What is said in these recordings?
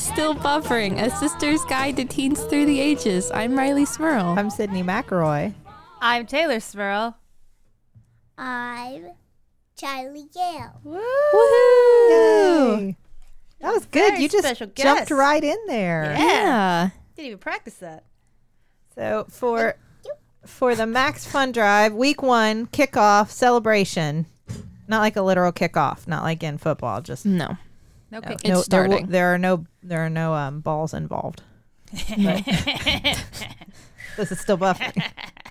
welcome to Still Buffering, a sister's guide to teens through the ages. I'm Riley Smirl. I'm Sydney McElroy. I'm Taylor Smirl. I'm Charlie Gail. Yay. That was good. Very you just special jumped guest. right in there. Yeah. Didn't even practice that. So for for the Max Fun Drive Week One kickoff celebration, not like a literal kickoff, not like in football. Just No. No, no, kick. It's no- there, will- starting. there are no there are no um, balls involved. This is still buffering.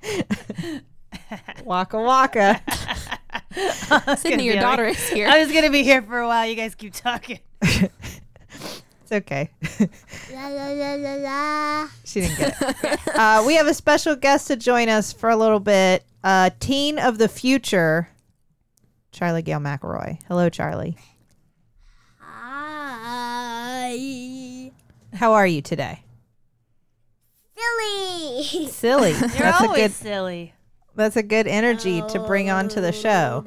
waka waka. Sydney, your be daughter is here. I was gonna be here for a while. You guys keep talking. It's okay. La la la la la. She didn't get it. uh, we have a special guest to join us for a little bit. Uh, teen of the future, Charlie Gail McElroy. Hello, Charlie. How are you today? Silly. Silly. You're that's a good. silly. That's a good energy to bring onto the show.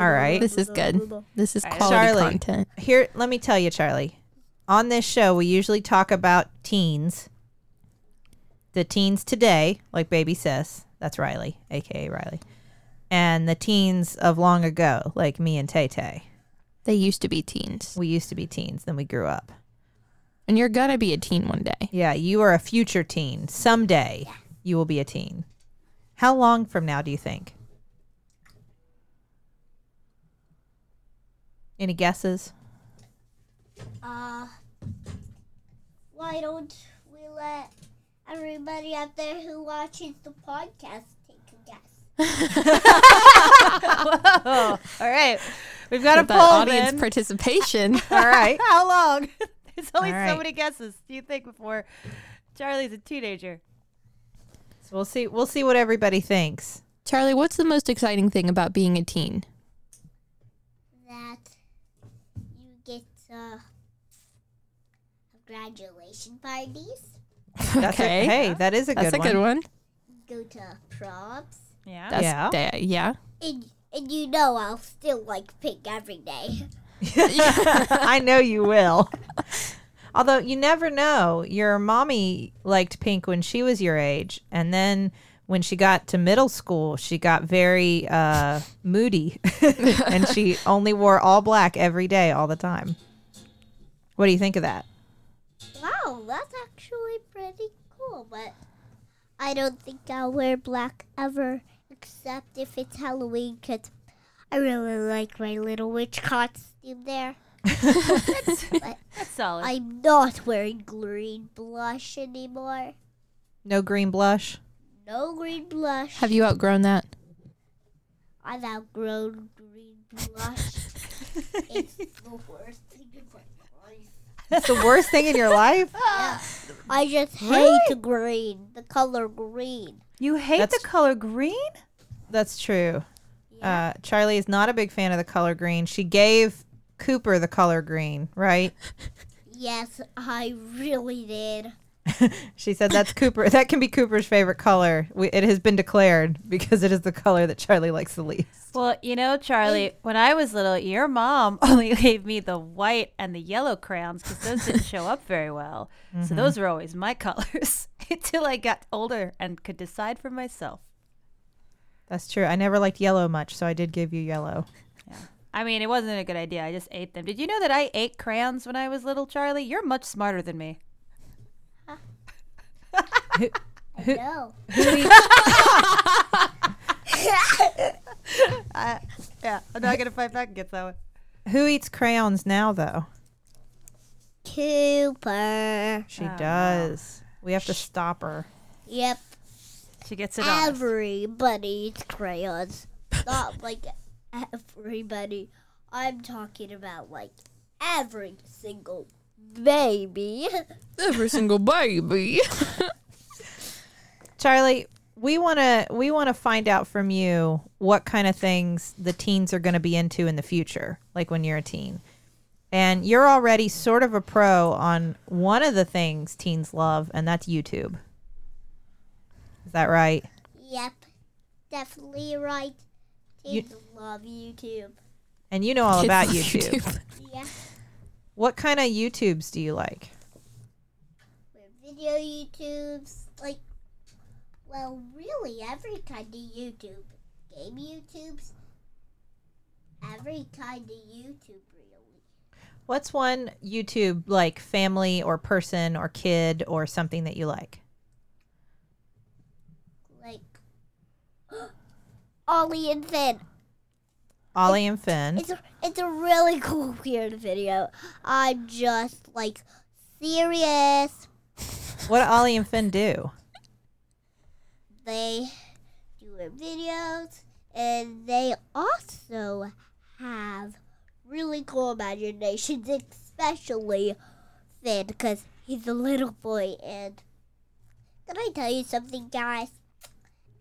All right. This is good. This is All right. quality Charlie. content. Here, let me tell you, Charlie. On this show, we usually talk about teens. The teens today, like Baby Sis, that's Riley, aka Riley, and the teens of long ago, like me and Tay Tay. They used to be teens. We used to be teens, then we grew up. And you're going to be a teen one day. Yeah, you are a future teen. Someday you will be a teen. How long from now do you think? Any guesses? Uh, why don't we let everybody out there who watches the podcast take a guess? Whoa. All right. We've got a With that poll audience then. participation. All right. How long? There's only All so many guesses. Do you think before Charlie's a teenager? So we'll see we'll see what everybody thinks. Charlie, what's the most exciting thing about being a teen? That you get uh, graduation parties, That's a- okay. hey, that is a That's good a good one. go to proms, Yeah. That's, Yeah. yeah. yeah. and and you know I'll still like pink every day. I know you will. Although you never know. Your mommy liked pink when she was your age, and then when she got to middle school, she got very uh, moody, and she only wore all black every day, all the time. What do you think of that? Wow, that's actually pretty cool, but I don't think I'll wear black ever, except if it's Halloween, because I really like my little witch costume there. but That's solid. I'm not wearing green blush anymore. No green blush. No green blush. Have you outgrown that? I've outgrown green blush. it's the worst thing in my life. That's the worst thing in your life. Yeah. I just hate green, the color green. you hate That's- the color green? That's true. Yeah. Uh, Charlie is not a big fan of the color green. She gave Cooper the color green, right? yes, I really did. She said that's Cooper. That can be Cooper's favorite color. We, it has been declared because it is the color that Charlie likes the least. Well, you know, Charlie, when I was little, your mom only gave me the white and the yellow crayons because those didn't show up very well. So those were always my colors until I got older and could decide for myself. That's true. I never liked yellow much, so I did give you yellow. Yeah. I mean, it wasn't a good idea. I just ate them. Did you know that I ate crayons when I was little, Charlie? You're much smarter than me. I Who- know. I, yeah, I'm not gonna fight back against that one. Who eats crayons now, though? Cooper. She Oh, no. does. We have to stop her. Yep. She gets it on. Everybody eats crayons. Not like everybody. I'm talking about like every single baby. Every single baby. Charlie, we want to we want to find out from you what kind of things the teens are going to be into in the future, like when you're a teen. And you're already sort of a pro on one of the things teens love, and that's YouTube. Is that right? Yep. Definitely right. You- Kids love YouTube. And you know all about Kids love YouTube. Yeah. What kind of YouTubes do you like? Video YouTubes, like, well, really every kind of YouTube. Game YouTubes, every kind of YouTube, really. What's one YouTube like family or person or kid or something that you like? Like, Ollie and Finn. Ollie and Finn. It's a, it's a really cool, weird video. I'm just, like, serious. What do Ollie and Finn do? They do their videos, and they also have really cool imaginations, especially Finn, because he's a little boy. And can I tell you something, guys?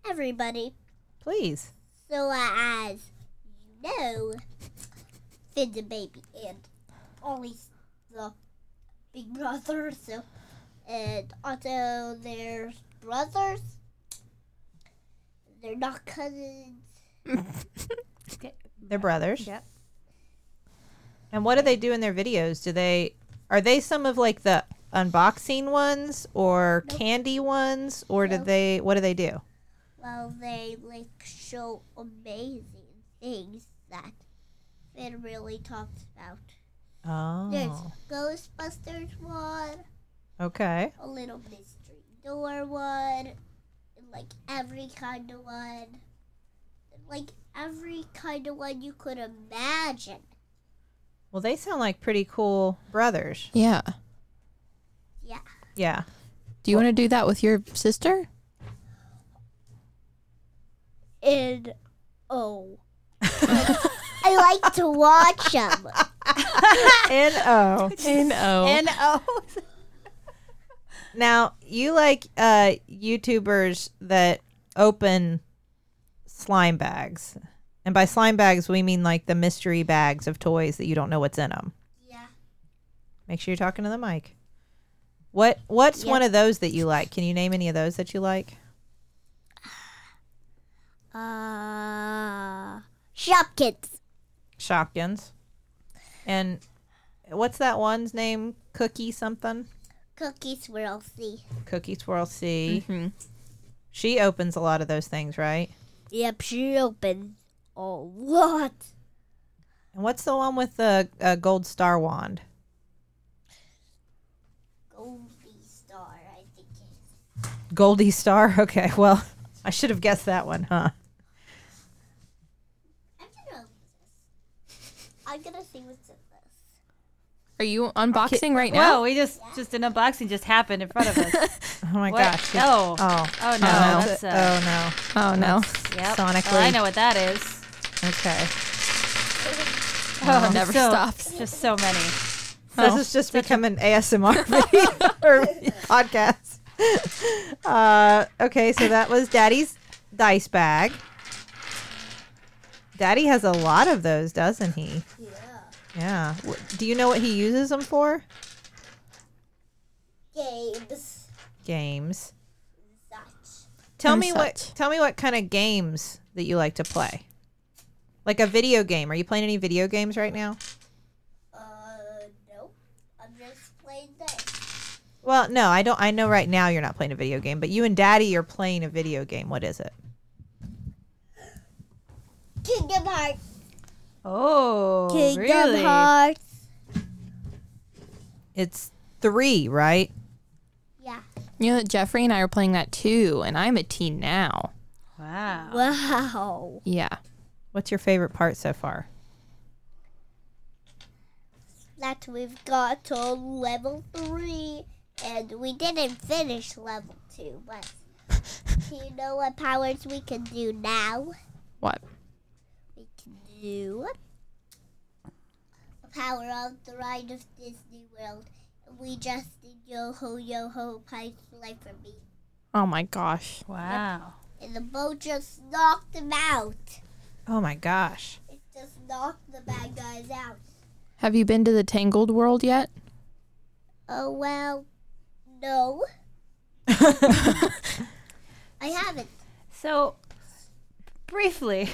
Everybody, Please. So as you know, Finn's a baby, and Ollie's the big brother. So, and also their brothers. They're not cousins. They're brothers. Yep. And what do they do in their videos? Do they are they some of like the unboxing ones or Nope. candy ones or did Nope. they what do they do? Well, they like show amazing things that Finn really talks about. Oh. There's. Ghostbusters one, Okay. a little mystery door one, and like every kind of one, like every kind of one you could imagine. Well, they sound like pretty cool brothers. Yeah. Yeah. Yeah. Do you want to do that with your sister? And oh, I like to watch them. N O. And oh. And oh, Now, you like uh YouTubers that open slime bags. And by slime bags, we mean like the mystery bags of toys that you don't know what's in them. Yeah. Make sure you're talking to the mic. What what's one of those that you like? Can you name any of those that you like? Uh, Shopkins. Shopkins. And what's that one's name? Cookie something? Cookie Swirl C. Cookie Swirl C. Mhm. She opens a lot of those things, right? Yep, she opens a lot. And what's the one with the uh, gold star wand? Goldie Star, I think it is. Goldie Star? Okay, well, I should have guessed that one, huh? I'm gonna open this. See what's in this. Are you unboxing right now? whoa! We just just an unboxing just happened in front of us. Oh my What? gosh. No. Oh. Oh no, Oh, that's uh, oh Oh no. yep. sonically. Oh, I know what that is. no. Okay. Oh, never so- stops. Just so many. This is just become an ASMR video or podcast. Uh, okay, so that was Daddy's dice bag. Daddy has a lot of those, doesn't he? Yeah. Yeah. Do you know what he uses them for? Games. Games. Such. Tell And me what. Tell me what kind of games that you like to play. Like a video game. Are you playing any video games right now? Uh, nope. I'm just playing this. Well, no, I don't. I know right now you're not playing a video game, but you and Daddy are playing a video game. What is it? Kingdom Hearts. Oh, Kingdom really? Hearts. It's three, right? Yeah. You know that Jeffrey and I are playing that too, and I'm a teen now. Wow. Wow. Yeah. What's your favorite part so far? That we've got to level three, and we didn't finish level two, but do you know what powers we can do now? What? We can do the power of the ride of Disney World. We just did yo ho yo ho pipes fly for me, Oh my gosh. Wow. and the boat just knocked them out. Oh my gosh. It just knocked the bad guys out. Have you been to the Tangled World yet? Oh well, no, I haven't. So, briefly,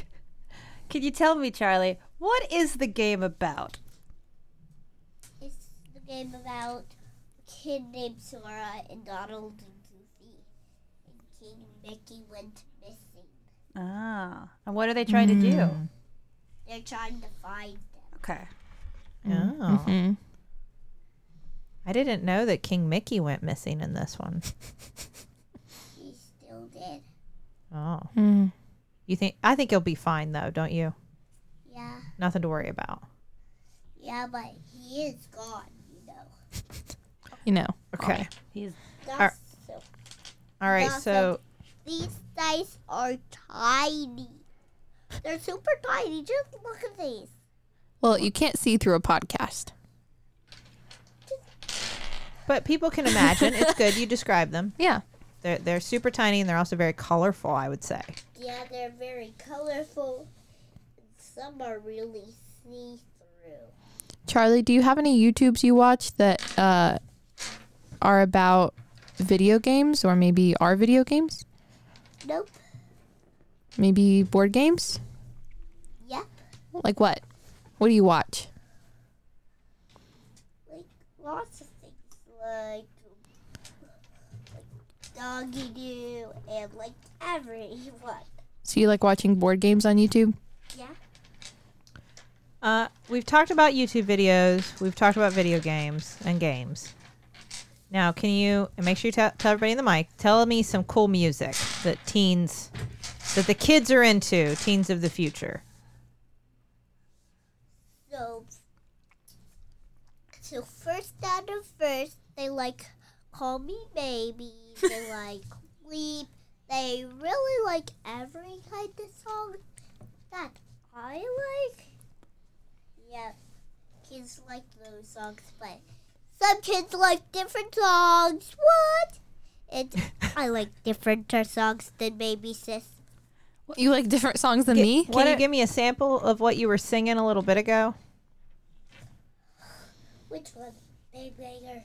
can you tell me, Charlie, what is the game about? It's the game about a kid named Sora and Donald and Goofy. And King Mickey went missing. Ah. And what are they trying to do? Mm. They're trying to find them. Okay. Oh. Mhm. I didn't know that King Mickey went missing in this one. He still did. Oh. Mm. You think I think he'll be fine though, don't you? Yeah. Nothing to worry about. Yeah, but he is gone, you know. You know. Okay. He's That's so. All right. So These dice are tiny. They're super tiny. Just look at these. Well, you can't see through a podcast. But people can imagine. it's good you describe them. Yeah. They're they're super tiny and they're also very colorful, I would say. Yeah, they're very colorful. Some are really see through. Charlie, do you have any YouTubes you watch that uh, are about video games or maybe are video games? Nope. Maybe board games? Yep. Like what? What do you watch? Like lots of things. Like like doggy doo and like everyone. So you like watching board games on YouTube? Yeah. Uh, we've talked about YouTube videos. We've talked about video games and games. Now, can you and make sure you tell tell everybody in the mic? Tell me some cool music that teens, that the kids are into, teens of the future. So so first out of first they like call me baby. They like weep. They really like every kind of song that I like. Yeah, kids like those songs, but some kids like different songs. What? And I like different songs than baby sis. You like different songs than Gi- me? Can you give me a sample of what you were singing a little bit ago? Which one? Baby Banger.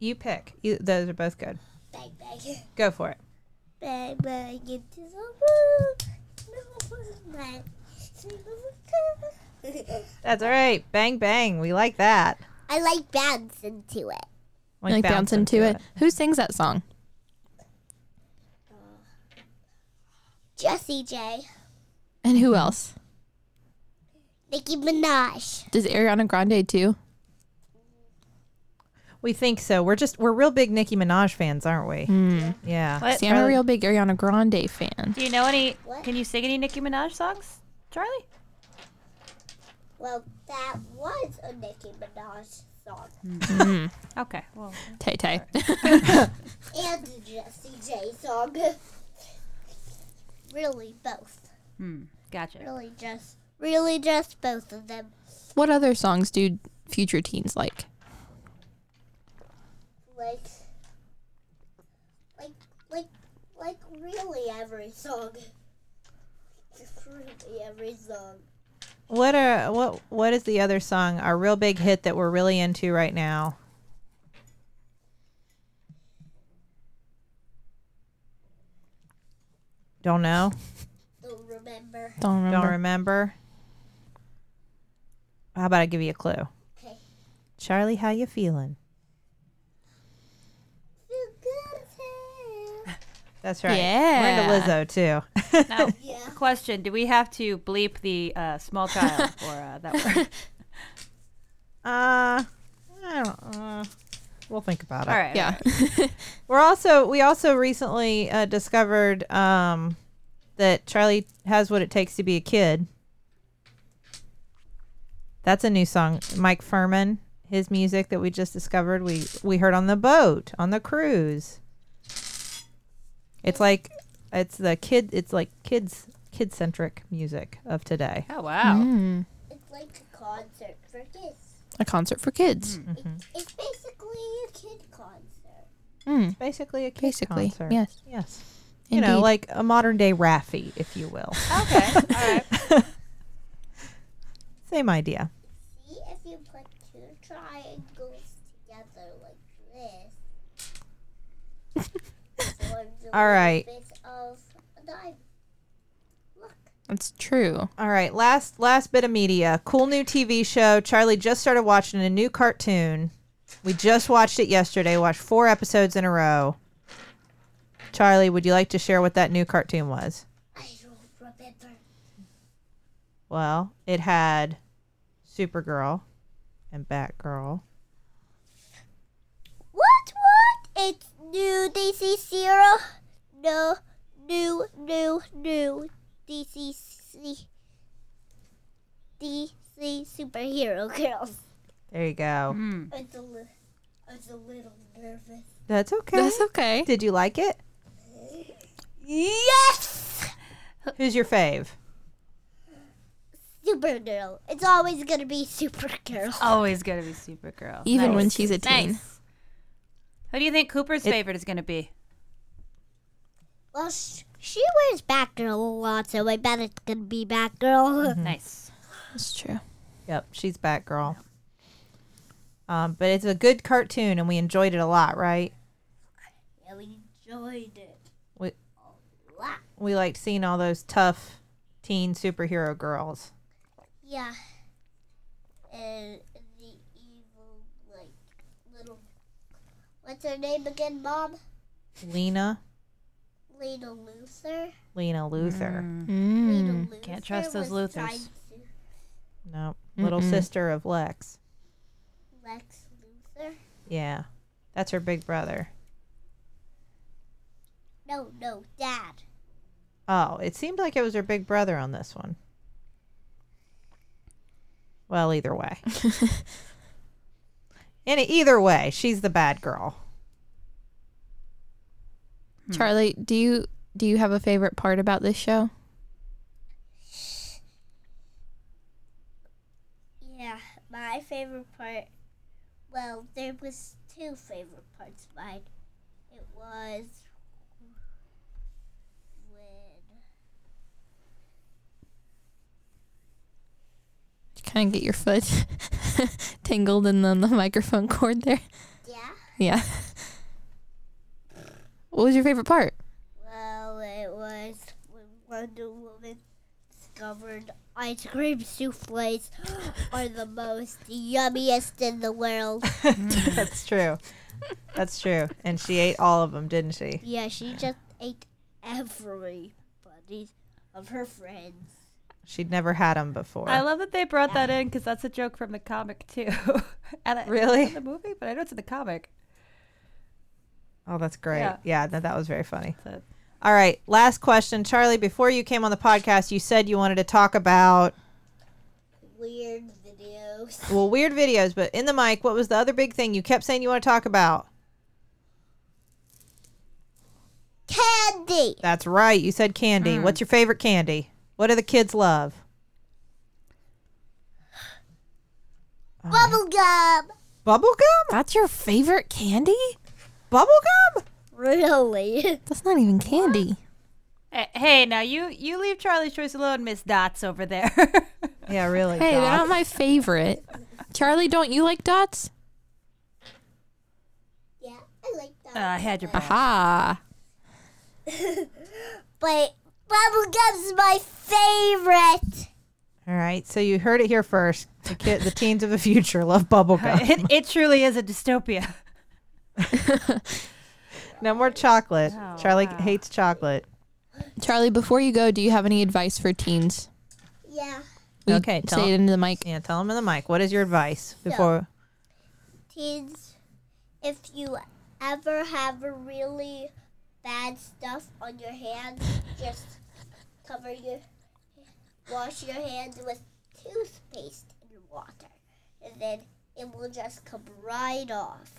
You pick. You, those are both good. Bang Banger. Go for it. Bang bang into the room. No man. That's all right. Bang bang. We like that. I like bouncing to it. You like bounce into it. Who sings that song? Jessie J. And who else? Nicki Minaj. Does Ariana Grande too? We think so. We're just we're real big Nicki Minaj fans, aren't we? Hmm. Yeah. What? See, I'm a real big Ariana Grande fan. Do you know any? What? Can you sing any Nicki Minaj songs, Charlie? Well, that was a Nicki Minaj song. Mm. Okay. Well, Tay Tay. And a Jessie J song. really both. hmm. Gotcha. Really just really just both of them. what other songs do future teens like? Like like like like really every song. really every song. What are what what is the other song? Our real big hit that we're really into right now. Don't know. Don't remember. Don't remember. Don't remember. How about I give you a clue? Okay. Charlie, how you feeling? Feel good as hell. That's right. Yeah. We're into Lizzo too. Now, Yeah. question: Do we have to bleep the uh, small child for uh, that word? Uh, I don't. Uh, we'll think about it. All right. Yeah. We're also we also recently uh, discovered um, that Charlie has what it takes to be a kid. That's a new song, Mike Furman. His music that we just discovered, we we heard on the boat on the cruise. It's like it's the kid. It's like kids kid centric music of today. Oh wow. Mm. It's like a concert for kids. A concert for kids. It's basically a kid concert. Mm. Basically a kid Basically, concert. yes. Yes. You know, like a modern day Raffi, if you will. Okay. All right. Same idea. See if you put two triangles together like this. forms a All right. little bit of a diamond. Look. It's true. All right, last last bit of media. Cool new TV show. Charlie just started watching a new cartoon. We just watched it yesterday. Watched four episodes in a row. Charlie, would you like to share what that new cartoon was? I don't remember. Well, it had Supergirl and Batgirl. What? What? It's new DC Zero. No, new, new, new DC DC superhero girls. There you go. Mm. I was a, li- I was a little nervous. That's okay. That's okay. Did you like it? Yes, Who's your fave? Supergirl. It's always gonna be Supergirl. Always gonna be Supergirl. Even when she's a teen. Nice. Who do you think Cooper's It- favorite is gonna be? Well, sh- she wears Batgirl a lot, so I bet it's gonna be Batgirl. Nice. That's true. Yep, she's Batgirl. Um, but it's a good cartoon, and we enjoyed it a lot, right? yeah, we enjoyed it. We a lot. we liked seeing all those tough teen superhero girls. Yeah. And the evil, like, little. What's her name again, Mom? Lena, Lena Luthor. Lena Luthor. Mm. Lena Mm. Luthor Can't trust those was Luthors. to- No, little Mm-mm. sister of Lex. Lex Luthor? Yeah, that's her big brother. No, no, Dad. Oh, it seemed like it was her big brother on this one. Well, either way. In either way, she's the bad girl. Mm. Charlie, do you do you have a favorite part about this show? Yeah, my favorite part. Well, there was two favorite parts of mine. It was when Kind of get your foot tangled in the, the microphone cord there. yeah. Yeah. What was your favorite part? Well, it was when Wonder Woman discovered ice cream souffles are the most yummiest in the world. That's true. That's true. And she ate all of them, didn't she? Yeah, she just ate everybody of her friends. She'd never had them before. I love that they brought that in because that's a joke from the comic too. and I, Really? it's in the movie, but I know it's in the comic. Oh, that's great. Yeah. Yeah, that, that was very funny. All right, last question. Charlie, before you came on the podcast, you said you wanted to talk about, Weird videos. well, weird videos, but in the mic, what was the other big thing you kept saying you want to talk about? Candy. That's right. You said candy. Mm. What's your favorite candy? What do the kids love? Oh, Bubble gum. Bubble gum? That's your favorite candy? Bubble gum? Really? That's not even candy. Eh, hey, now you you leave Charlie's Choice alone, Miss Dots over there. Yeah, really. Hey, they're not my favorite. Charlie, don't you like dots? yeah, I like that. uh, I had your back. Aha. but bubble gum's my favorite. All right, so you heard it here first. The kid, the teens of the future love bubble gum. it, it truly is a dystopia. no more chocolate. Oh, Charlie wow. hates chocolate. Charlie, before you go, do you have any advice for teens? Yeah. Will Okay, tell say it into the mic. Yeah, tell them in the mic. What is your advice before? Teens, if you ever have a really bad stuff on your hands, just cover your, wash your hands with toothpaste and water, and then it will just come right off.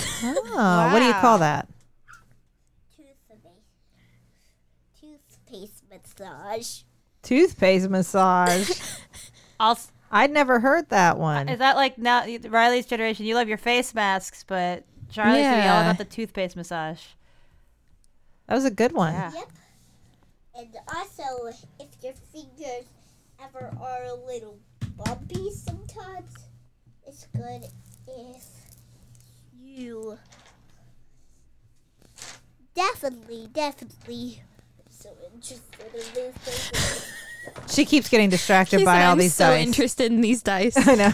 Oh, what do you call that? Toothpaste, toothpaste massage. Toothpaste massage. Also, I'd never heard that one. is that like now Riley's generation? You love your face masks, but Charlie's gonna be all about the toothpaste massage. That was a good one. Yeah. Yep. And also, if your fingers ever are a little bumpy sometimes, it's good if you definitely, definitely so interested in this. She keeps getting distracted She by said, all I'm these so dice. interested in these dice. I know.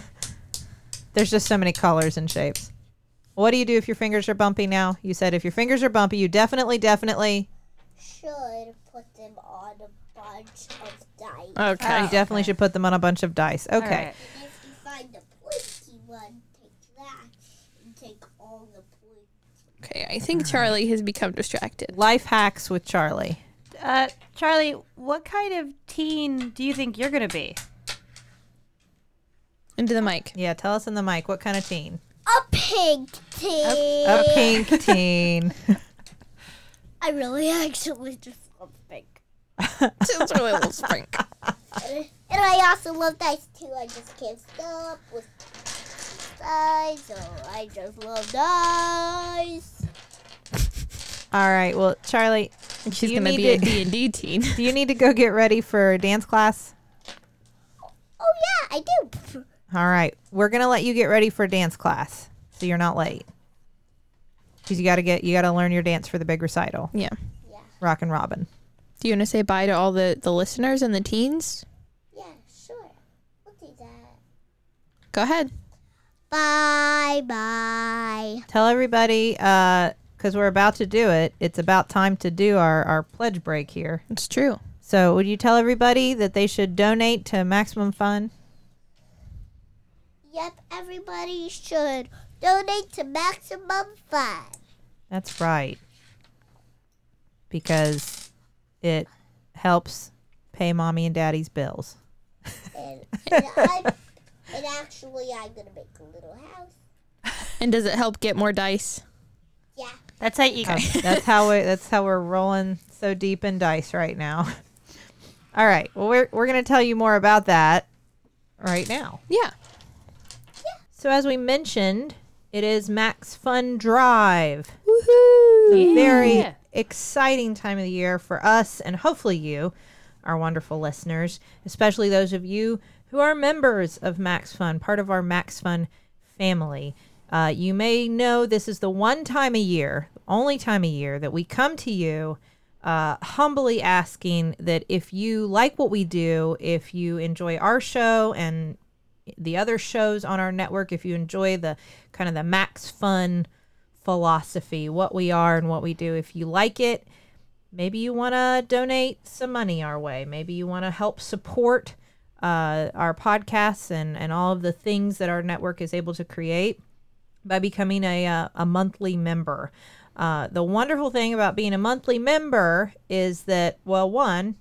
There's just so many colors and shapes. What do you do if your fingers are bumpy now? You said if your fingers are bumpy, you definitely, definitely, Should put them on a bunch of dice. Okay. you definitely should put them on a bunch of dice. Okay. All right. And if you find the pointy one, take that and take all the points. Okay, I think Charlie has become distracted. Life hacks with Charlie. Uh, Charlie, what kind of teen do you think you're gonna be? Into the mic. Yeah, tell us in the mic what kind of teen? A pink teen. A pink teen. I really actually just love pink. It's really a little sprink. And I also love dice too. I just can't stop with dice. So I just love dice. All right. Well, Charlie, She's gonna be a D and D teen. do you need to go get ready for dance class? Oh yeah, I do. All right. We're going to let you get ready for dance class so you're not late. Cuz you got to get you got to learn your dance for the big recital. Yeah. Yeah, Rock and Robin. Do you want to say bye to all the the listeners and the teens? yeah, sure. We'll do that. Go ahead. Bye bye. Tell everybody uh cuz we're about to do it. It's about time to do our our pledge break here. It's true. So, would you tell everybody that they should donate to Maximum Fun? Yep, everybody should donate to Maximum Fun. That's right. Because it helps pay mommy and daddy's bills. And, and, I'm, and actually, I'm gonna make a little house. And does it help get more dice? Yeah. That's how you. that's how we, that's how we're rolling so deep in dice right now. All right. Well, we're we're going to tell you more about that right now. Yeah. yeah. So as we mentioned, it is Max Fun Drive. Woohoo! a very exciting time of the year for us and hopefully you, our wonderful listeners, especially those of you who are members of Max Fun, part of our Max Fun family. Uh, you may know this is the one time a year, only time a year, that we come to you uh, humbly asking that if you like what we do, if you enjoy our show and the other shows on our network, if you enjoy the kind of the Max Fun philosophy, what we are and what we do. If you like it, maybe you want to donate some money our way. Maybe you want to help support uh, our podcasts and, and all of the things that our network is able to create by becoming a, uh, a monthly member. Uh, the wonderful thing about being a monthly member is that, well, one,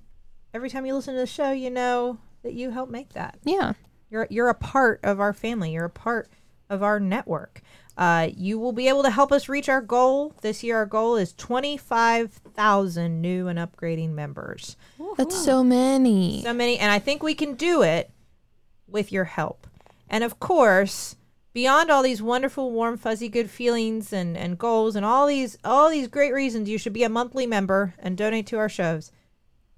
every time you listen to the show, you know that you help make that. Yeah. You're you're a part of our family. You're a part of our network. Uh, you will be able to help us reach our goal this year. Our goal is twenty five thousand new and upgrading members. That's so many. So many, and I think we can do it with your help. And of course, beyond all these wonderful, warm, fuzzy, good feelings and and goals, and all these all these great reasons you should be a monthly member and donate to our shows.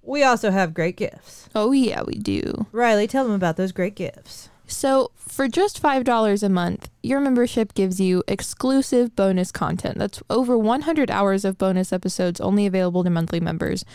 We also have great gifts. Oh yeah, we do. Riley, tell them about those great gifts. So, for just $5 a month, your membership gives you exclusive bonus content. That's over 100 hours of bonus episodes only available to monthly members.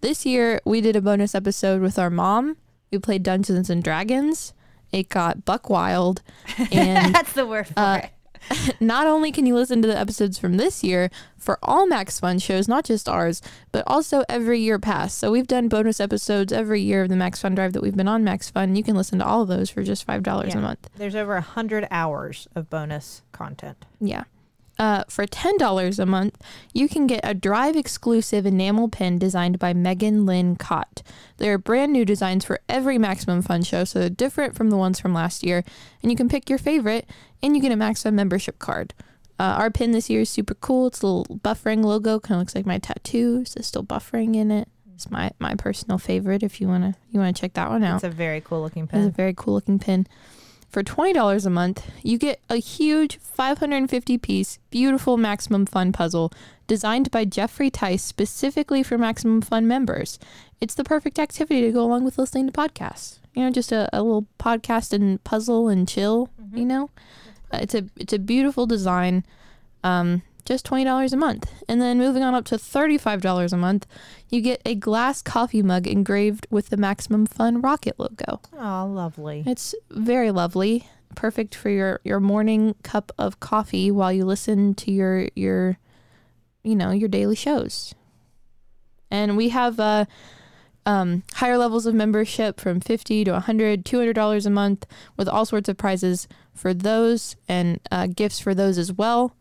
This year, we did a bonus episode with our mom. We played Dungeons and Dragons. It got buck wild. And That's the word for Uh, it. not only can you listen to the episodes from this year for all Max Fun shows, not just ours, but also every year past. So we've done bonus episodes every year of the Max Fun Drive that we've been on Max Fun. You can listen to all of those for just $5 Yeah. a month. There's over a hundred hours of bonus content. Yeah. Uh, for $10 a month, you can get a Drive exclusive enamel pin designed by Megan Lynn Kott. They're brand new designs for every Maximum Fun show, so they're different from the ones from last year. And you can pick your favorite, and you get a Maximum membership card. Uh, our pin this year is super cool. It's a little buffering logo, kind of looks like my tattoo. So there's still buffering in it. It's my, my personal favorite. If you wanna you wanna check that one out. It's a very cool looking pin. It's a very cool looking pin. For $20 a month, you get a huge 550 piece, beautiful Maximum Fun puzzle designed by Jeffrey Tice specifically for Maximum Fun members. It's the perfect activity to go along with listening to podcasts. You know, just a, a little podcast and puzzle and chill, you know? Uh, it's a it's a beautiful design. Um, just $20 a month. And then moving on up to $35 a month, you get a glass coffee mug engraved with the Maximum Fun rocket logo. Oh, lovely. It's very lovely, perfect for your your morning cup of coffee while you listen to your your you know, your daily shows. And we have uh um, higher levels of membership from 50 to 100 $200 a month with all sorts of prizes for those and uh, gifts for those as well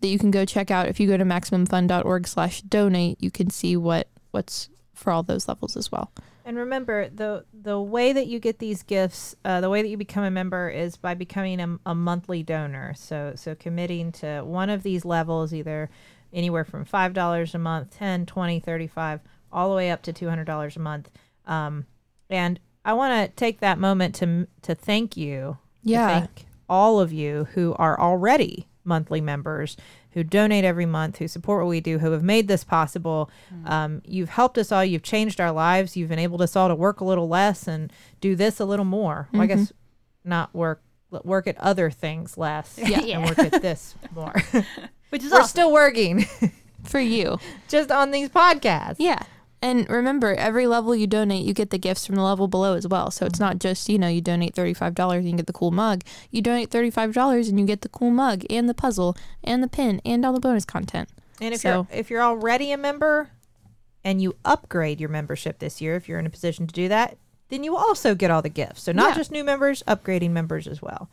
that you can go check out if you go to maximumfun.org slash donate, you can see what what's for all those levels as well And remember, the the way that you get these gifts, uh, the way that you become a member is by becoming a, a monthly donor. So so committing to one of these levels, either anywhere from five dollars a month, 10, 20, 35, all the way up to two hundred dollars a month. Um, and I want to take that moment to to thank you. to Yeah. thank all of you who are already monthly members who donate every month, who support what we do, who have made this possible. Um, you've helped us all. You've changed our lives. You've enabled us all to work a little less and do this a little more. Well, I guess not work work at other things less Yeah. and work at this more. Which is We're awesome. still working for you just on these podcasts. Yeah. And remember, every level you donate, you get the gifts from the level below as well. So it's not just, you know, you donate $35 and you get the cool mug. You donate $35 and you get the cool mug and the puzzle and the pin and all the bonus content. And if So- you're if you're already a member and you upgrade your membership this year, if you're in a position to do that, then you also get all the gifts. So not Yeah. just new members, upgrading members as well.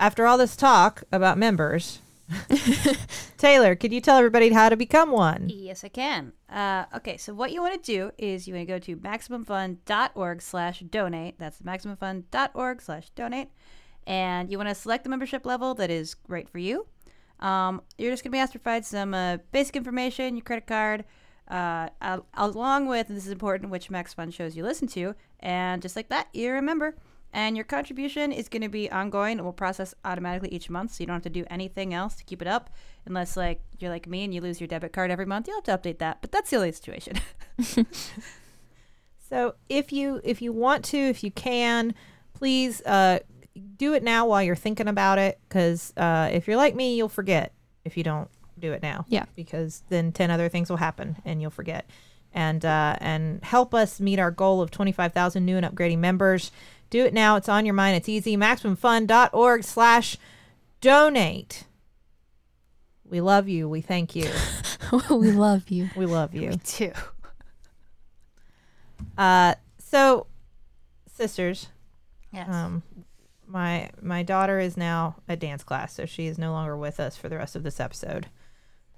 After all this talk about members, Taylor, could you tell everybody how to become one? Yes, I can. Uh, okay, so what you want to do is you want to go to MaximumFun.org slash donate. That's MaximumFun.org slash donate. And you want to select the membership level that is right for you. Um, you're just going to be asked to provide some uh, basic information, your credit card, uh, al- along with, this is important, which Max Fun shows you listen to. And just like that, you're a member. And your contribution is going to be ongoing. It will process automatically each month, so you don't have to do anything else to keep it up, unless like you're like me and you lose your debit card every month. You'll have to update that, but that's the only situation. So if you if you want to, if you can, please uh, do it now while you're thinking about it. Because uh, if you're like me, you'll forget if you don't do it now. Yeah. Because then ten other things will happen and you'll forget. And uh, and help us meet our goal of twenty five thousand new and upgrading members. Do it now. It's on your mind. It's easy. MaximumFun.org slash donate. We love you. We thank you. we love you. We love you. too. Uh, so, sisters, Yes. um, my my daughter is now at dance class, so she is no longer with us for the rest of this episode.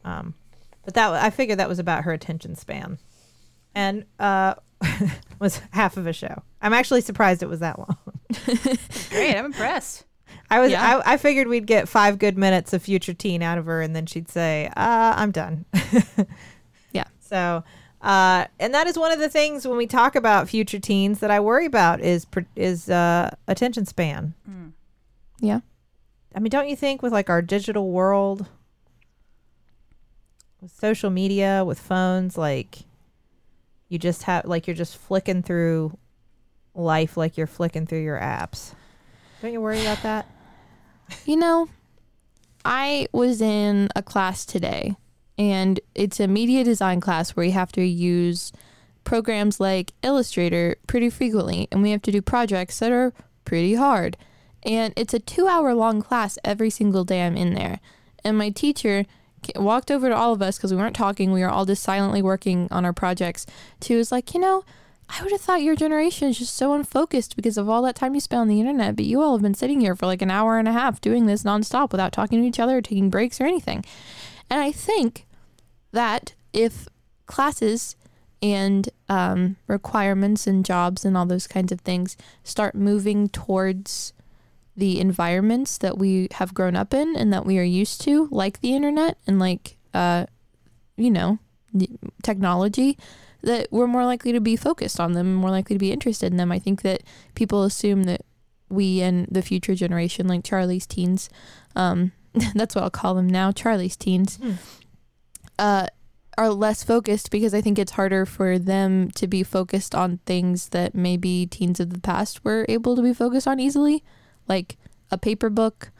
Um, but that I figured that was about her attention span, and uh, was half of a show. I'm actually surprised it was that long. Great. I'm impressed. I was Yeah. I, I figured we'd get five good minutes of future teen out of her, and then she'd say, uh, "I'm done." Yeah. So, uh, and that is one of the things when we talk about future teens that I worry about is pr- is uh, attention span. Yeah. I mean, don't you think with like our digital world, with social media, with phones, like you just have like you're just flicking through life like you're flicking through your apps. Don't you worry about that? You know, I was in a class today, and it's a media design class where you have to use programs like Illustrator pretty frequently, and we have to do projects that are pretty hard. And it's a two hour long class every single day I'm in there. And my teacher walked over to all of us because we weren't talking, we were all just silently working on our projects. She was like, You know, I would have thought your generation is just so unfocused because of all that time you spend on the internet, but you all have been sitting here for like an hour and a half doing this nonstop without talking to each other or taking breaks or anything. And I think that if classes and um, requirements and jobs and all those kinds of things start moving towards the environments that we have grown up in and that we are used to, like the internet and like, uh, you know, technology, that we're more likely to be focused on them, more likely to be interested in them. I think that people assume that we and the future generation, like Charlie's teens, um, that's what I'll call them now, Charlie's teens, Hmm. uh, are less focused because I think it's harder for them to be focused on things that maybe teens of the past were able to be focused on easily, like a paper book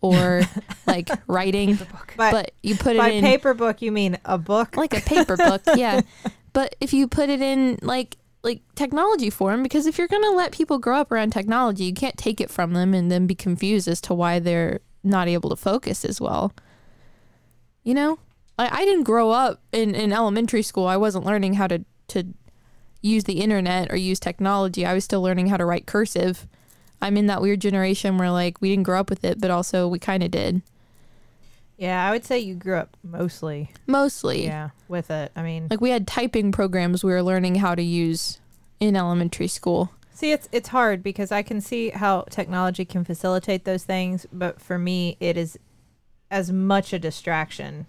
or like writing, By, but you put it by in paper book, you mean a book? like a paper book, yeah. But if you put it in like like technology form, because if you're gonna let people grow up around technology, you can't take it from them and then be confused as to why they're not able to focus as well. You know, I, I didn't grow up in, in elementary school. I wasn't learning how to to use the internet or use technology. I was still learning how to write cursive. I'm in that weird generation where like we didn't grow up with it, but also we kind of did. yeah, I would say you grew up mostly. Mostly. Yeah, with it. I mean, Like we had typing programs we were learning how to use in elementary school. See, it's it's hard because I can see how technology can facilitate those things, but for me, it is as much a distraction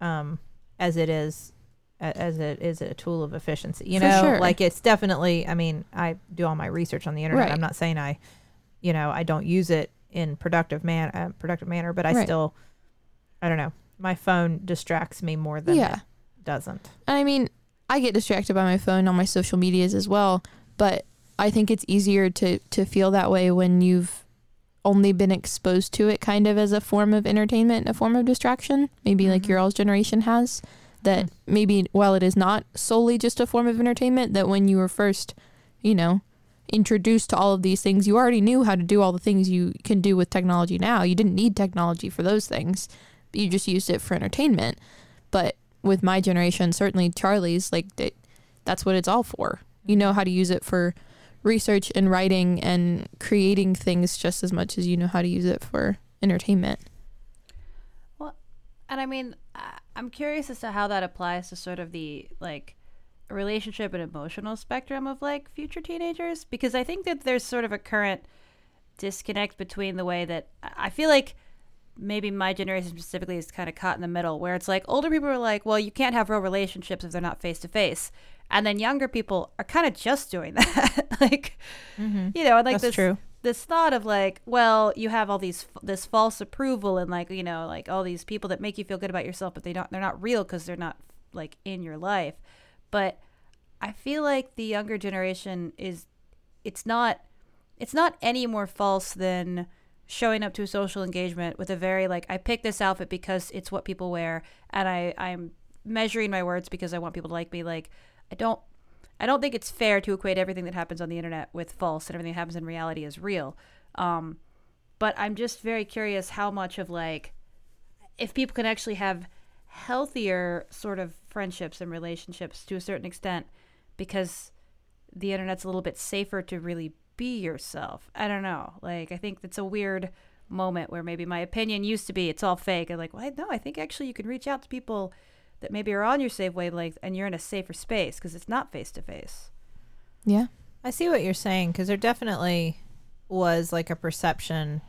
um, as it is a- as it is a tool of efficiency. You know, sure. like it's definitely. I mean, I do all my research on the internet. Right. I'm not saying I, you know, I don't use it in productive man uh, productive manner, but I Right. still, I don't know. My phone distracts me more than Yeah. it doesn't. And I mean, I get distracted by my phone on my social medias as well, but I think it's easier to to feel that way when you've only been exposed to it kind of as a form of entertainment, a form of distraction, maybe like Mhm. your all's generation has. That maybe while it is not solely just a form of entertainment, that when you were first, you know, introduced to all of these things, you already knew how to do all the things you can do with technology now. You didn't need technology for those things. You just used it for entertainment. But with my generation, certainly Charlie's, like that's what it's all for. You know how to use it for research and writing and creating things just as much as you know how to use it for entertainment. Well, and I mean, I'm curious as to how that applies to sort of the like relationship and emotional spectrum of like future teenagers because I think that there's sort of a current disconnect between the way that I feel like maybe my generation specifically is kind of caught in the middle where it's like older people are like, well, you can't have real relationships if they're not face to face. And then younger people are kind of just doing that. like, mm-hmm. you know, and like That's this true. this thought of like, well, you have all these this false approval and like you know like all these people that make you feel good about yourself, but they don't they're not real because they're not like in your life. But I feel like the younger generation is it's not it's not any more false than showing up to a social engagement with a very like I picked this outfit because it's what people wear and I I'm measuring my words because I want people to like me like I don't I don't think it's fair to equate everything that happens on the internet with false and everything that happens in reality is real. Um, but I'm just very curious how much of like if people can actually have healthier sort of friendships and relationships to a certain extent because the internet's a little bit safer to really be yourself. I don't know. Like I think it's a weird moment where maybe my opinion used to be it's all fake. I'm like, well, no, I think actually you can reach out to people that maybe are on your safe wavelength and you're in a safer space because it's not face to face. Yeah. I see what you're saying because there definitely was like a perception,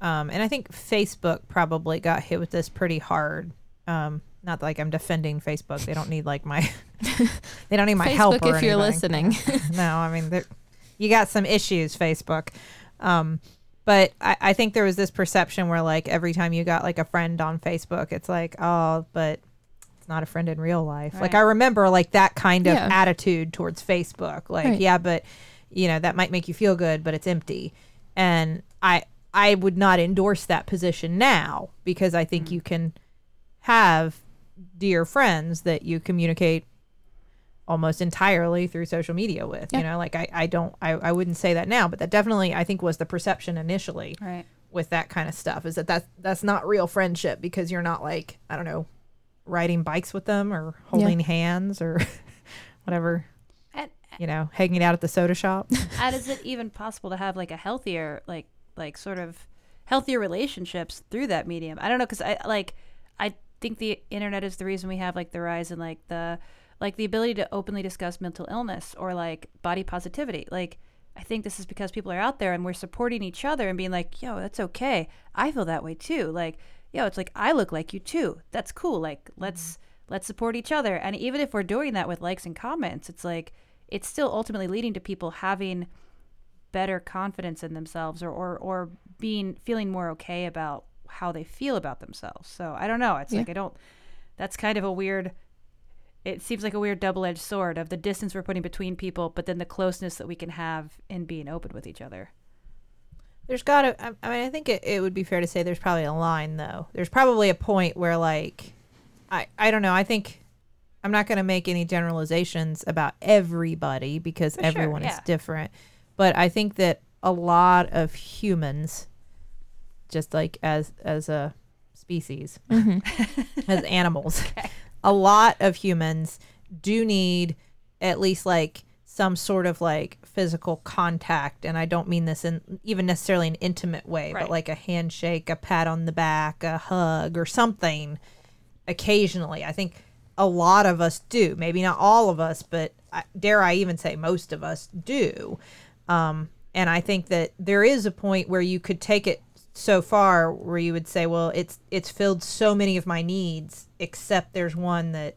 um, and I think Facebook probably got hit with this pretty hard. Um, not like I'm defending Facebook; they don't need like my, they don't need my help. Facebook, or if you're anything. listening. no, I mean, you got some issues, Facebook. Um, but I, I think there was this perception where like every time you got like a friend on Facebook, it's like, oh, but it's not a friend in real life. Like I remember like that kind of Yeah. attitude towards Facebook. Like, Right. yeah, but you know, that might make you feel good, but it's empty. And I I would not endorse that position now because I Mm. think you can have dear friends that you communicate almost entirely through social media with. Yeah. You know, like I, I don't I, I wouldn't say that now, but that definitely I think was the perception initially Right. with that kind of stuff is that that's that's not real friendship because you're not like I don't know riding bikes with them or holding hands or whatever And you know hanging out at the soda shop. and is it even possible to have like a healthier like like sort of healthier relationships through that medium i don't know because i like i think the internet is the reason we have like the rise in like the like the ability to openly discuss mental illness or like body positivity. Like i think this is because people are out there and we're supporting each other and being like yo that's okay. I feel that way too. Like yo it's like i look like you too. That's cool. Like mm-hmm. let's let's support each other. And even if we're doing that with likes and comments it's like it's still ultimately leading to people having better confidence in themselves or, or, or being feeling more okay about how they feel about themselves. So I don't know. It's Yeah. like I don't that's kind of a weird it seems like a weird double edged sword of the distance we're putting between people, but then the closeness that we can have in being open with each other. There's got to. I mean, I think it, it would be fair to say there's probably a line though. There's probably a point where like, I I don't know. I think I'm not going to make any generalizations about everybody because For sure, everyone is different. But I think that a lot of humans, just like as as a species, as animals, a lot of humans do need at least like some sort of like physical contact and i don't mean this in even necessarily an intimate way Right. but like a handshake a pat on the back a hug or something occasionally. I think a lot of us do. Maybe not all of us but I- dare i even say most of us do. Um, and i think that there is a point where you could take it so far where you would say well it's it's filled so many of my needs except there's one that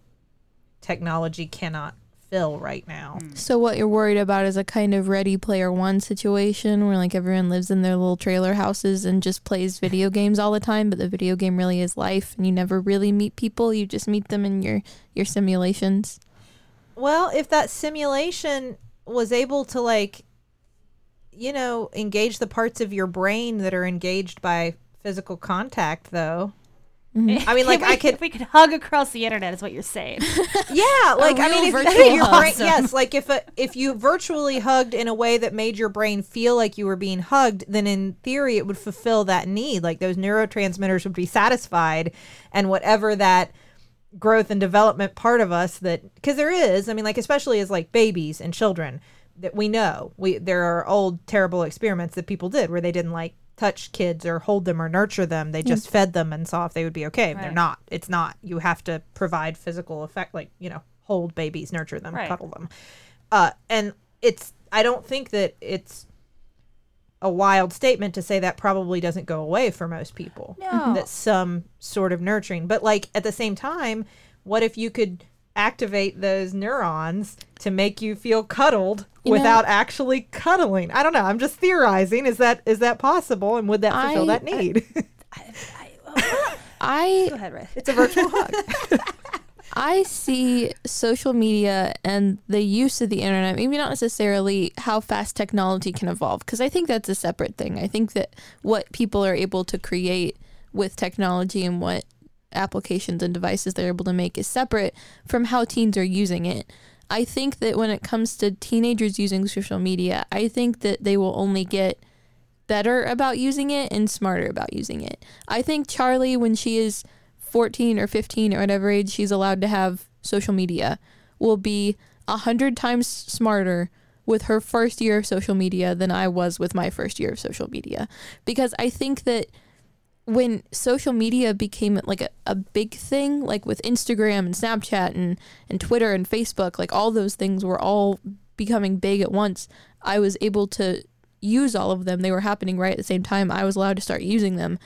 technology cannot fill right now hmm. So what you're worried about is a kind of Ready Player One situation where like everyone lives in their little trailer houses and just plays video games all the time, but the video game really is life, and you never really meet people. You just meet them in your your simulations. Well, if that simulation was able to like you know, engage the parts of your brain that are engaged by physical contact though. Mm-hmm. I mean, like, we- I could- If we could hug across the internet, is what you're saying. Yeah, like I mean, if, your brain, yes, like if a, if you virtually hugged in a way that made your brain feel like you were being hugged, then in theory it would fulfill that need. Like those neurotransmitters would be satisfied, and whatever that growth and development part of us that because there is, I mean, like especially as like babies and children that we know. We there are old terrible experiments that people did where they didn't like touch kids or hold them or nurture them. They just fed them and saw if they would be okay. They're not. It's not. You have to provide physical effect like you know hold babies nurture them Right. cuddle them. Uh and it's i don't think that it's a wild statement to say that probably doesn't go away for most people. No. that some sort of nurturing. But like at the same time what if you could activate those neurons to make you feel cuddled You know- without actually cuddling i don't know i'm just theorizing is that is that possible and would that fulfill I- that need I Go ahead, Ray. it's a virtual hug I see social media and the use of the internet, maybe not necessarily how fast technology can evolve, because I think that's a separate thing. I think that what people are able to create with technology and what applications and devices they're able to make is separate from how teens are using it. I think that when it comes to teenagers using social media, I think that they will only get better about using it and smarter about using it. I think Charlie, when she is 14 or 15 or whatever age she's allowed to have social media, will be a hundred times smarter with her first year of social media than I was with my first year of social media. Because I think that when social media became like a, a big thing, like with Instagram and Snapchat and, and Twitter and Facebook, like all those things were all becoming big at once, I was able to use all of them. They were happening right at the same time. I was allowed to start using them.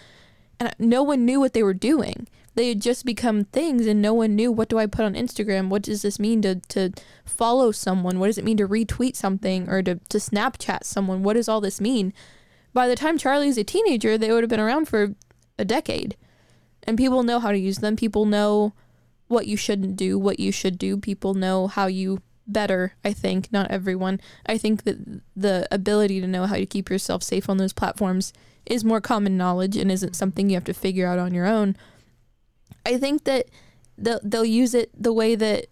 And no one knew what they were doing. They had just become things, and no one knew what do I put on Instagram? What does this mean to, to follow someone? What does it mean to retweet something or to, to Snapchat someone? What does all this mean? By the time Charlie's a teenager, they would have been around for a decade. And people know how to use them. People know what you shouldn't do, what you should do. People know how you better, I think, not everyone. I think that the ability to know how to keep yourself safe on those platforms is more common knowledge and isn't something you have to figure out on your own. I think that they'll, they'll use it the way that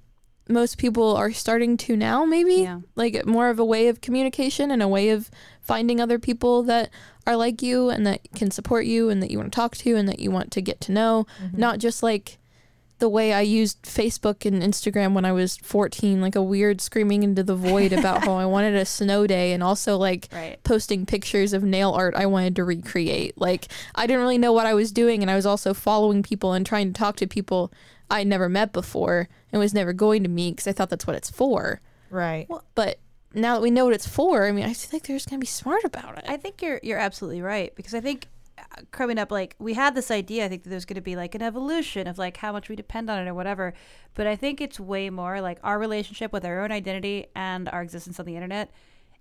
most people are starting to now, maybe Yeah. like more of a way of communication and a way of finding other people that are like you and that can support you and that you want to talk to and that you want to get to know. Mm-hmm. Not just like the way I used Facebook and Instagram when I was 14, like a weird screaming into the void about how I wanted a snow day and also like Right. posting pictures of nail art I wanted to recreate. Like I didn't really know what I was doing and I was also following people and trying to talk to people I'd never met before and was never going to meet because I thought that's what it's for. right But now that we know what it's for, I mean, I think they're just gonna be smart about it. I think you're you're absolutely right because I think uh, coming up, like we had this idea. I think that there's going to be like an evolution of like how much we depend on it or whatever. But I think it's way more like our relationship with our own identity and our existence on the internet.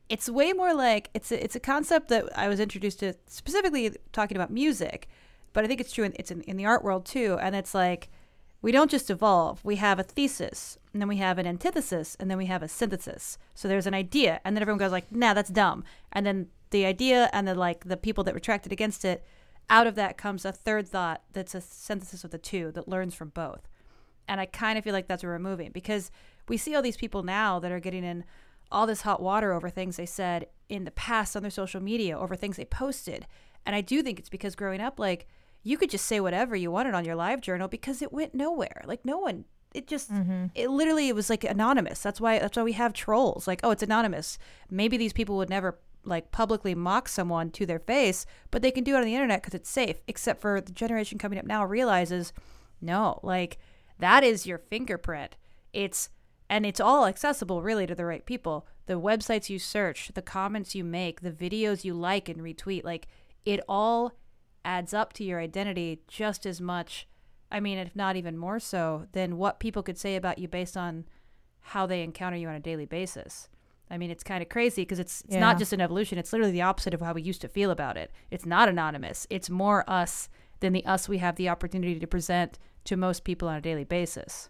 It's way more like it's a, it's a concept that I was introduced to specifically talking about music, but I think it's true. In, it's in, in the art world too, and it's like we don't just evolve. We have a thesis, and then we have an antithesis, and then we have a synthesis. So there's an idea, and then everyone goes like, "Nah, that's dumb," and then the idea and the like the people that retracted against it out of that comes a third thought that's a synthesis of the two that learns from both and i kind of feel like that's where we're moving because we see all these people now that are getting in all this hot water over things they said in the past on their social media over things they posted and i do think it's because growing up like you could just say whatever you wanted on your live journal because it went nowhere. Like no one it just mm-hmm. it literally it was like anonymous. That's why that's why we have trolls. Like oh it's anonymous. Maybe these people would never like publicly mock someone to their face but they can do it on the internet because it's safe except for the generation coming up now realizes no like that is your fingerprint. It's and it's all accessible really to the right people. The websites you search the comments you make the videos you like and retweet like it all adds up to your identity just as much I mean, if not even more so than what people could say about you based on how they encounter you on a daily basis. I mean, it's kind of crazy because it's it's Yeah. not just an evolution. It's literally the opposite of how we used to feel about it. It's not anonymous. It's more us than the us we have the opportunity to present to most people on a daily basis.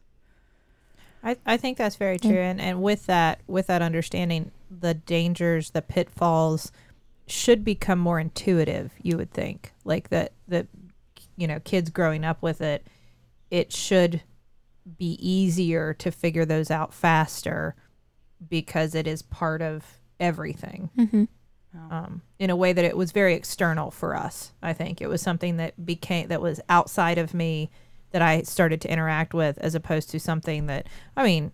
I, I think that's very true and, and with that with that understanding the dangers the pitfalls should become more intuitive you would think like that that you know kids growing up with it it should be easier to figure those out faster because it is part of everything Mm-hmm. um, in a way that it was very external for us. I think it was something that became that was outside of me that I started to interact with, as opposed to something that I mean,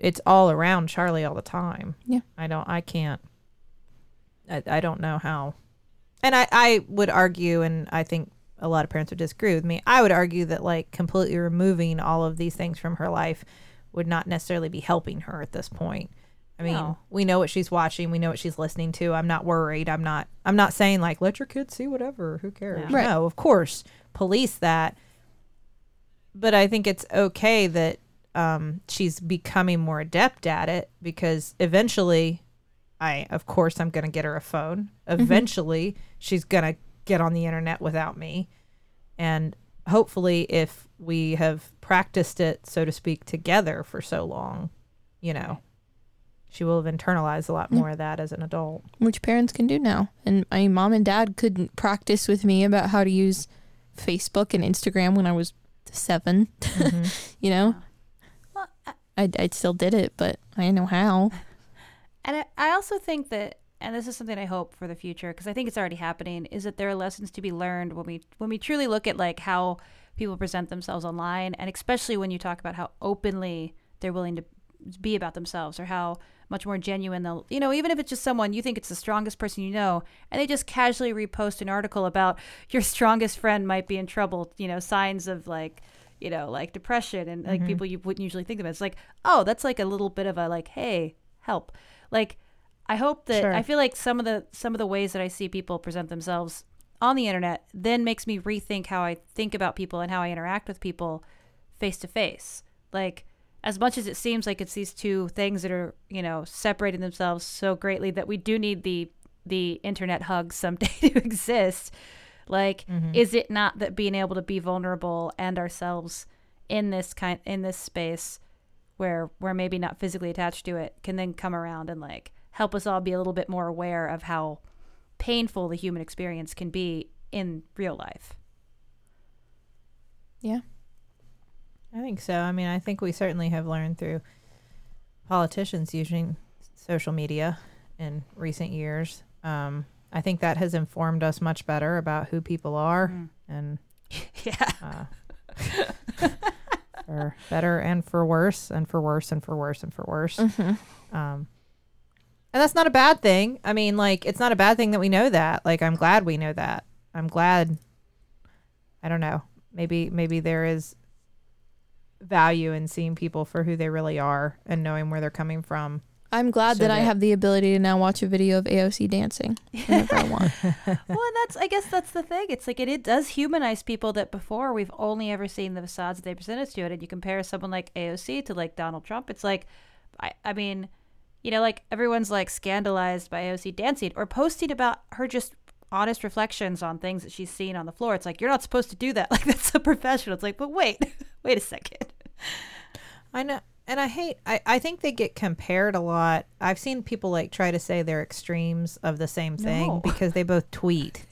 it's all around Charlie all the time. Yeah. I don't. I can't. I, I don't know how. And I I would argue, and I think a lot of parents would disagree with me. I would argue that like completely removing all of these things from her life would not necessarily be helping her at this point. I mean, No. we know what she's watching, we know what she's listening to. I'm not worried. I'm not I'm not saying like let your kids see whatever, who cares? Yeah. Right. No, of course, police that. But I think it's okay that um, she's becoming more adept at it because eventually I of course I'm going to get her a phone. Mm-hmm. Eventually she's going to get on the internet without me. And hopefully if we have practiced it so to speak together for so long, you know, she will have internalized a lot more of that as an adult. which parents can do now. And my mom and dad couldn't practice with me about how to use Facebook and Instagram when I was 7 mm-hmm. you know, Well, I- I, I still did it, but I didn't know how. And I, also think that, and this is something I hope for the future, because I think it's already happening, is that there are lessons to be learned when we when we truly look at like how people present themselves online, and especially when you talk about how openly they're willing to be about themselves, or how much more genuine they'll, you know, even if it's just someone you think it's the strongest person you know, and they just casually repost an article about your strongest friend might be in trouble, you know, signs of like you know, like depression and like mm-hmm. people you wouldn't usually think of. It's like, oh, that's like a little bit of a like, hey, help. Like, I hope that Sure. I feel like some of the some of the ways that I see people present themselves on the internet then makes me rethink how I think about people and how I interact with people face to face. Like, as much as it seems like it's these two things that are you know separating themselves so greatly that we do need the the internet hug someday to exist like mm-hmm. is it not that being able to be vulnerable and ourselves in this kind in this space where we're maybe not physically attached to it can then come around and like help us all be a little bit more aware of how painful the human experience can be in real life Yeah. I think so. I mean, I think we certainly have learned through politicians using social media in recent years. Um, I think that has informed us much better about who people are and yeah uh, for better and for worse and for worse and for worse and for worse. Um, and that's not a bad thing. I mean, like, it's not a bad thing that we know that. Like, I'm glad we know that. I'm glad. I don't know. Maybe, maybe there is value in seeing people for who they really are and knowing where they're coming from. I'm glad So that, I have the ability to now watch a video of AOC dancing whenever I want. well that's i guess that's the thing. It's like it, it does humanize people that before we've only ever seen the facades that they present us to it and you compare someone like aoc to like donald trump it's like i, I mean you know like everyone's like scandalized by aoc dancing or posting about her just honest reflections on things that she's seen on the floor. It's like you're not supposed to do that. Like that's a professional. It's like but wait wait a second. I know. And I hate I, I think they get compared a lot. I've seen people like try to say they're extremes of the same thing No. because they both tweet.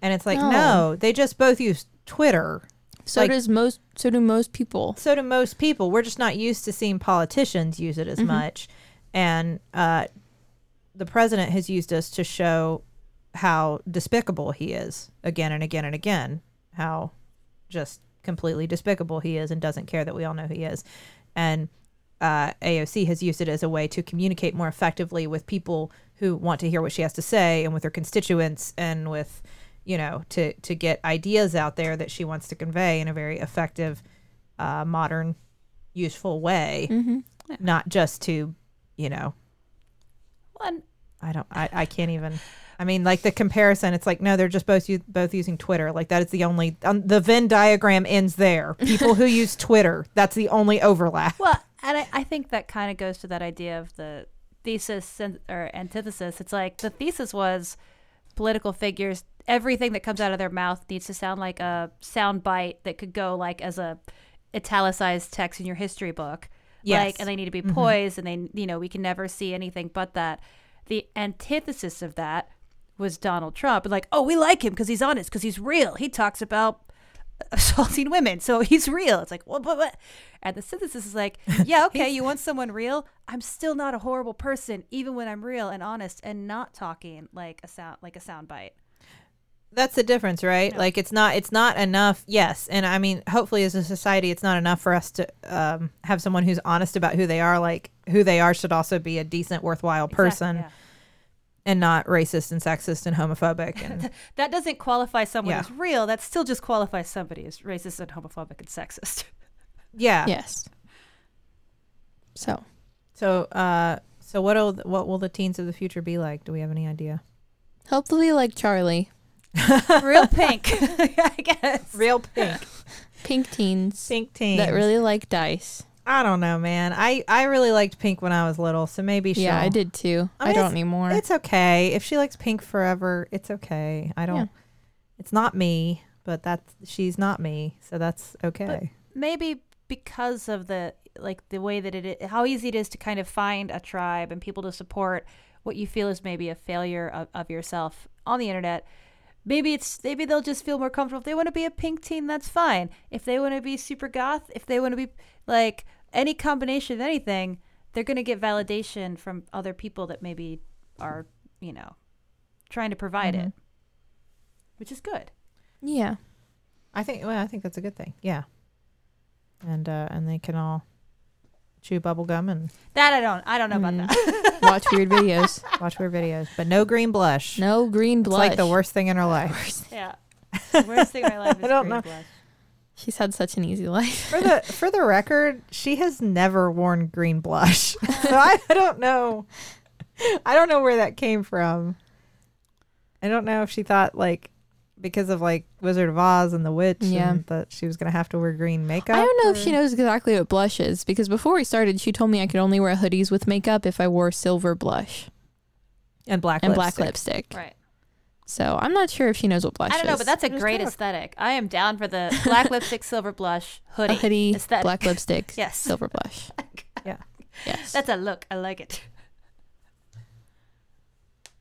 And it's like, No. no, they just both use Twitter. So Like- does most. So do most people. So do most people. We're just not used to seeing politicians use it as much. And uh, the president has used us to show how despicable he is again and again and again. How just completely despicable he is and doesn't care that we all know who he is. And uh, AOC has used it as a way to communicate more effectively with people who want to hear what she has to say and with her constituents and with, you know, to, to get ideas out there that she wants to convey in a very effective, uh, modern, useful way, Mm-hmm. not just to, you know, One, I don't. I, I can't even. I mean, like the comparison. It's like no, they're just both both using Twitter. Like that is the only. Um, the Venn diagram ends there. People who use Twitter. That's the only overlap. well, and I, I think that kind of goes to that idea of the thesis and, or antithesis. It's like the thesis was political figures. Everything that comes out of their mouth needs to sound like a sound bite that could go like as a italicized text in your history book. Yes. Like, and they need to be poised, and they, you know, we can never see anything but that. The antithesis of that was Donald Trump. Like, oh, we like him because he's honest, because he's real. He talks about assaulting women, so he's real. It's like, what, what, what? And the synthesis is like, yeah, okay, you want someone real? I'm still not a horrible person, even when I'm real and honest and not talking like a sound like a sound bite. That's the difference, right? Like it's not. It's not enough. Yes, and I mean, hopefully, as a society, it's not enough for us to um, have someone who's honest about who they are. Like who they are should also be a decent, worthwhile person, Exactly, and not racist and sexist and homophobic. And. That doesn't qualify someone Yeah. as real. That still just qualifies somebody as racist and homophobic and sexist. yeah. Yes. So So, uh, so what will what will the teens of the future be like? Do we have any idea? hopefully, like Charlie, real pink, I guess. Real pink, pink teens pink teens. that really like dice. I don't know, man. I I really liked pink when I was little, so maybe she'll. Yeah, I did too. I I, don't anymore. It's okay if she likes pink forever. It's okay. I don't. Yeah. It's not me, but that's she's not me, so that's okay. maybe because of the like the way that it i- how easy it is to kind of find a tribe and people to support what you feel is maybe a failure of, of yourself on the internet maybe it's maybe they'll just feel more comfortable if they want to be a pink teen that's fine if they want to be super goth if they want to be like any combination of anything they're going to get validation from other people that maybe are you know trying to provide it which is good yeah. I think. Well, I think that's a good thing. Yeah. And uh, and they can all chew bubble gum and that i don't i don't know about Mm. that Watch weird videos. watch weird videos, but no green blush. No green it's blush. like the worst thing in her life. yeah the worst thing in my life is I don't green know. blush. She's had such an easy life. for the for the record, she has never worn green blush. so I, I don't know. I don't know where that came from. I don't know if she thought like because of like Wizard of Oz and the witch Yeah. and that she was gonna have to wear green makeup. I don't know if she knows exactly what blush is because before we started, she told me I could only wear hoodies with makeup if I wore silver blush and black and lipstick. black lipstick. right So I'm not sure if she knows what blush I don't know, is. but that's a Just great talk. aesthetic. I am down for the black lipstick, silver blush, hoodie. a hoodie, aesthetic. black lipstick, Yes. silver blush. Yeah. Yes. That's a look. I like it.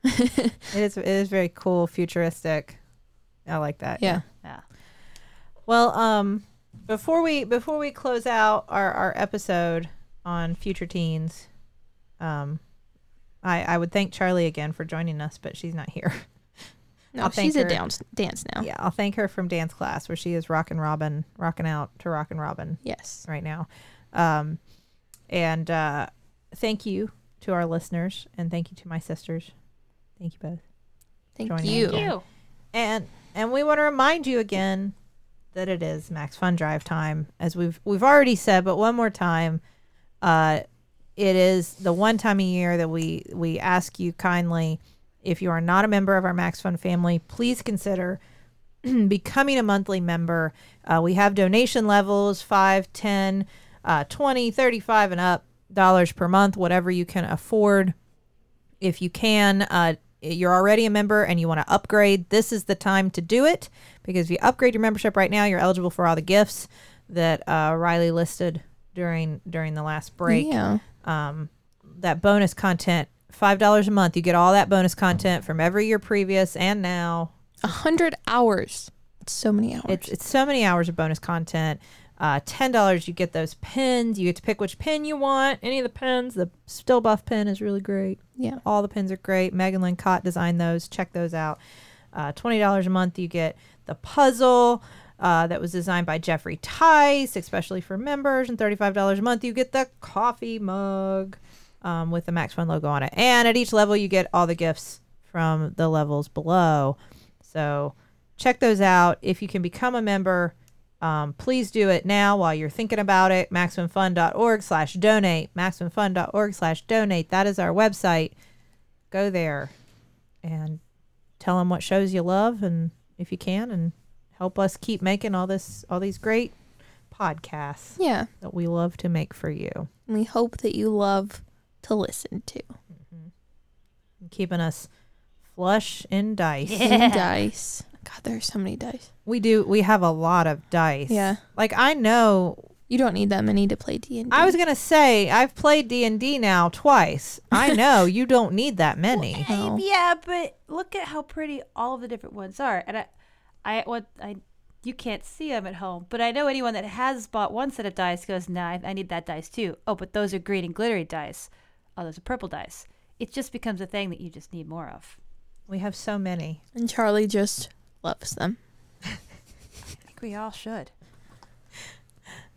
It is it is very cool, futuristic. I like that. yeah. Yeah. Well, um, before we before we close out our, our episode on future teens, um, I I would thank Charlie again for joining us, but she's not here. No, I'll thank she's a dance dance now. Yeah, I'll thank her from dance class where she is rocking Robin, rocking out to rockin' Robin Yes. right now. Um, and uh, thank you to our listeners, and thank you to my sisters. Thank you both. Thank Join you. in. Thank you. And and we want to remind you again that it is Max Fun Drive time, as we've we've already said, but one more time. Uh, it is the one time a year that we we ask you kindly, if you are not a member of our Max Fun family, please consider becoming a monthly member. Uh, we have donation levels 5, 10, uh, 20, 35 and up dollars per month, whatever you can afford. If you can, uh, you're already a member and you want to upgrade, this is the time to do it because if you upgrade your membership right now, you're eligible for all the gifts that uh, Rileigh listed during during the last break. Yeah. Um, that bonus content, five dollars a month. You get all that bonus content from every year previous and now. A hundred hours. It's so many hours. It's it's so many hours of bonus content. Uh, ten dollars, you get those pins. You get to pick which pin you want. Any of the pins. The Still Buff pin is really great. yeah. All the pins are great. Megan Lynn Kott designed those. Check those out. Uh, Twenty dollars a month, you get the puzzle uh, that was designed by Jeffrey Tice, especially for members. And thirty-five dollars a month, you get the coffee mug um, with the Max Fun logo on it. And at each level, you get all the gifts from the levels below. So check those out. If you can become a member, um, please do it now while you're thinking about it. MaximumFun.org slash donate. MaximumFun.org slash donate. That is our website. Go there and tell them what shows you love and if you can and help us keep making all this all these great podcasts Yeah. that we love to make for you. And we hope that you love to listen to. Keeping us flush in dice. And dice. God, there are so many dice. We do we have a lot of dice. Yeah. Like I know You don't need that many to play D and I was gonna say I've played D and D now twice. I know you don't need that many. No. Yeah, but look at how pretty all of the different ones are. And I, I what I, you can't see them at home, but I know anyone that has bought one set of dice goes, "Nah, I, I need that dice too." Oh, but those are green and glittery dice. Oh, those are purple dice. It just becomes a thing that you just need more of. We have so many. And Charlie just loves them. I think we all should.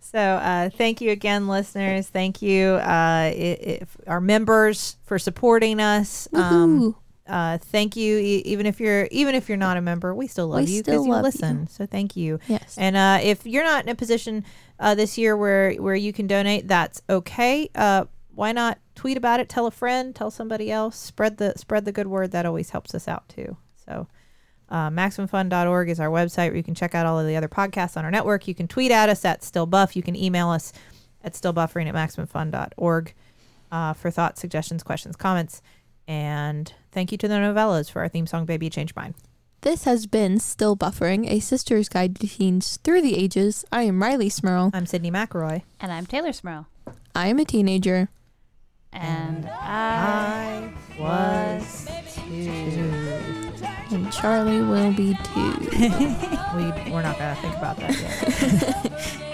So uh, thank you again, listeners. Thank you, uh, i if our members for supporting us. Um, Woohoo. uh, thank you. E- even if you're even if you're not a member, we still love We you because you listen. you. So thank you. yes. And uh, if you're not in a position uh, this year where where you can donate, that's okay. Uh, why not tweet about it? Tell a friend. Tell somebody else. Spread the spread the good word. That always helps us out too. So. Uh, MaximumFun.org is our website where you can check out all of the other podcasts on our network. You can tweet at us at StillBuff. You can email us at stillbuffering at MaximumFun.org uh, for thoughts, suggestions, questions, comments. And thank you to the Nouvellas for our theme song, Baby Change Mine. This has been Still Buffering, a sister's guide to teens through the ages. I am Rileigh Smirl. I'm Sydnee McElroy. And I'm Teylor Smirl. I am a teenager. And I I was two. And Charlie will be too. We, we're not going to think about that yet.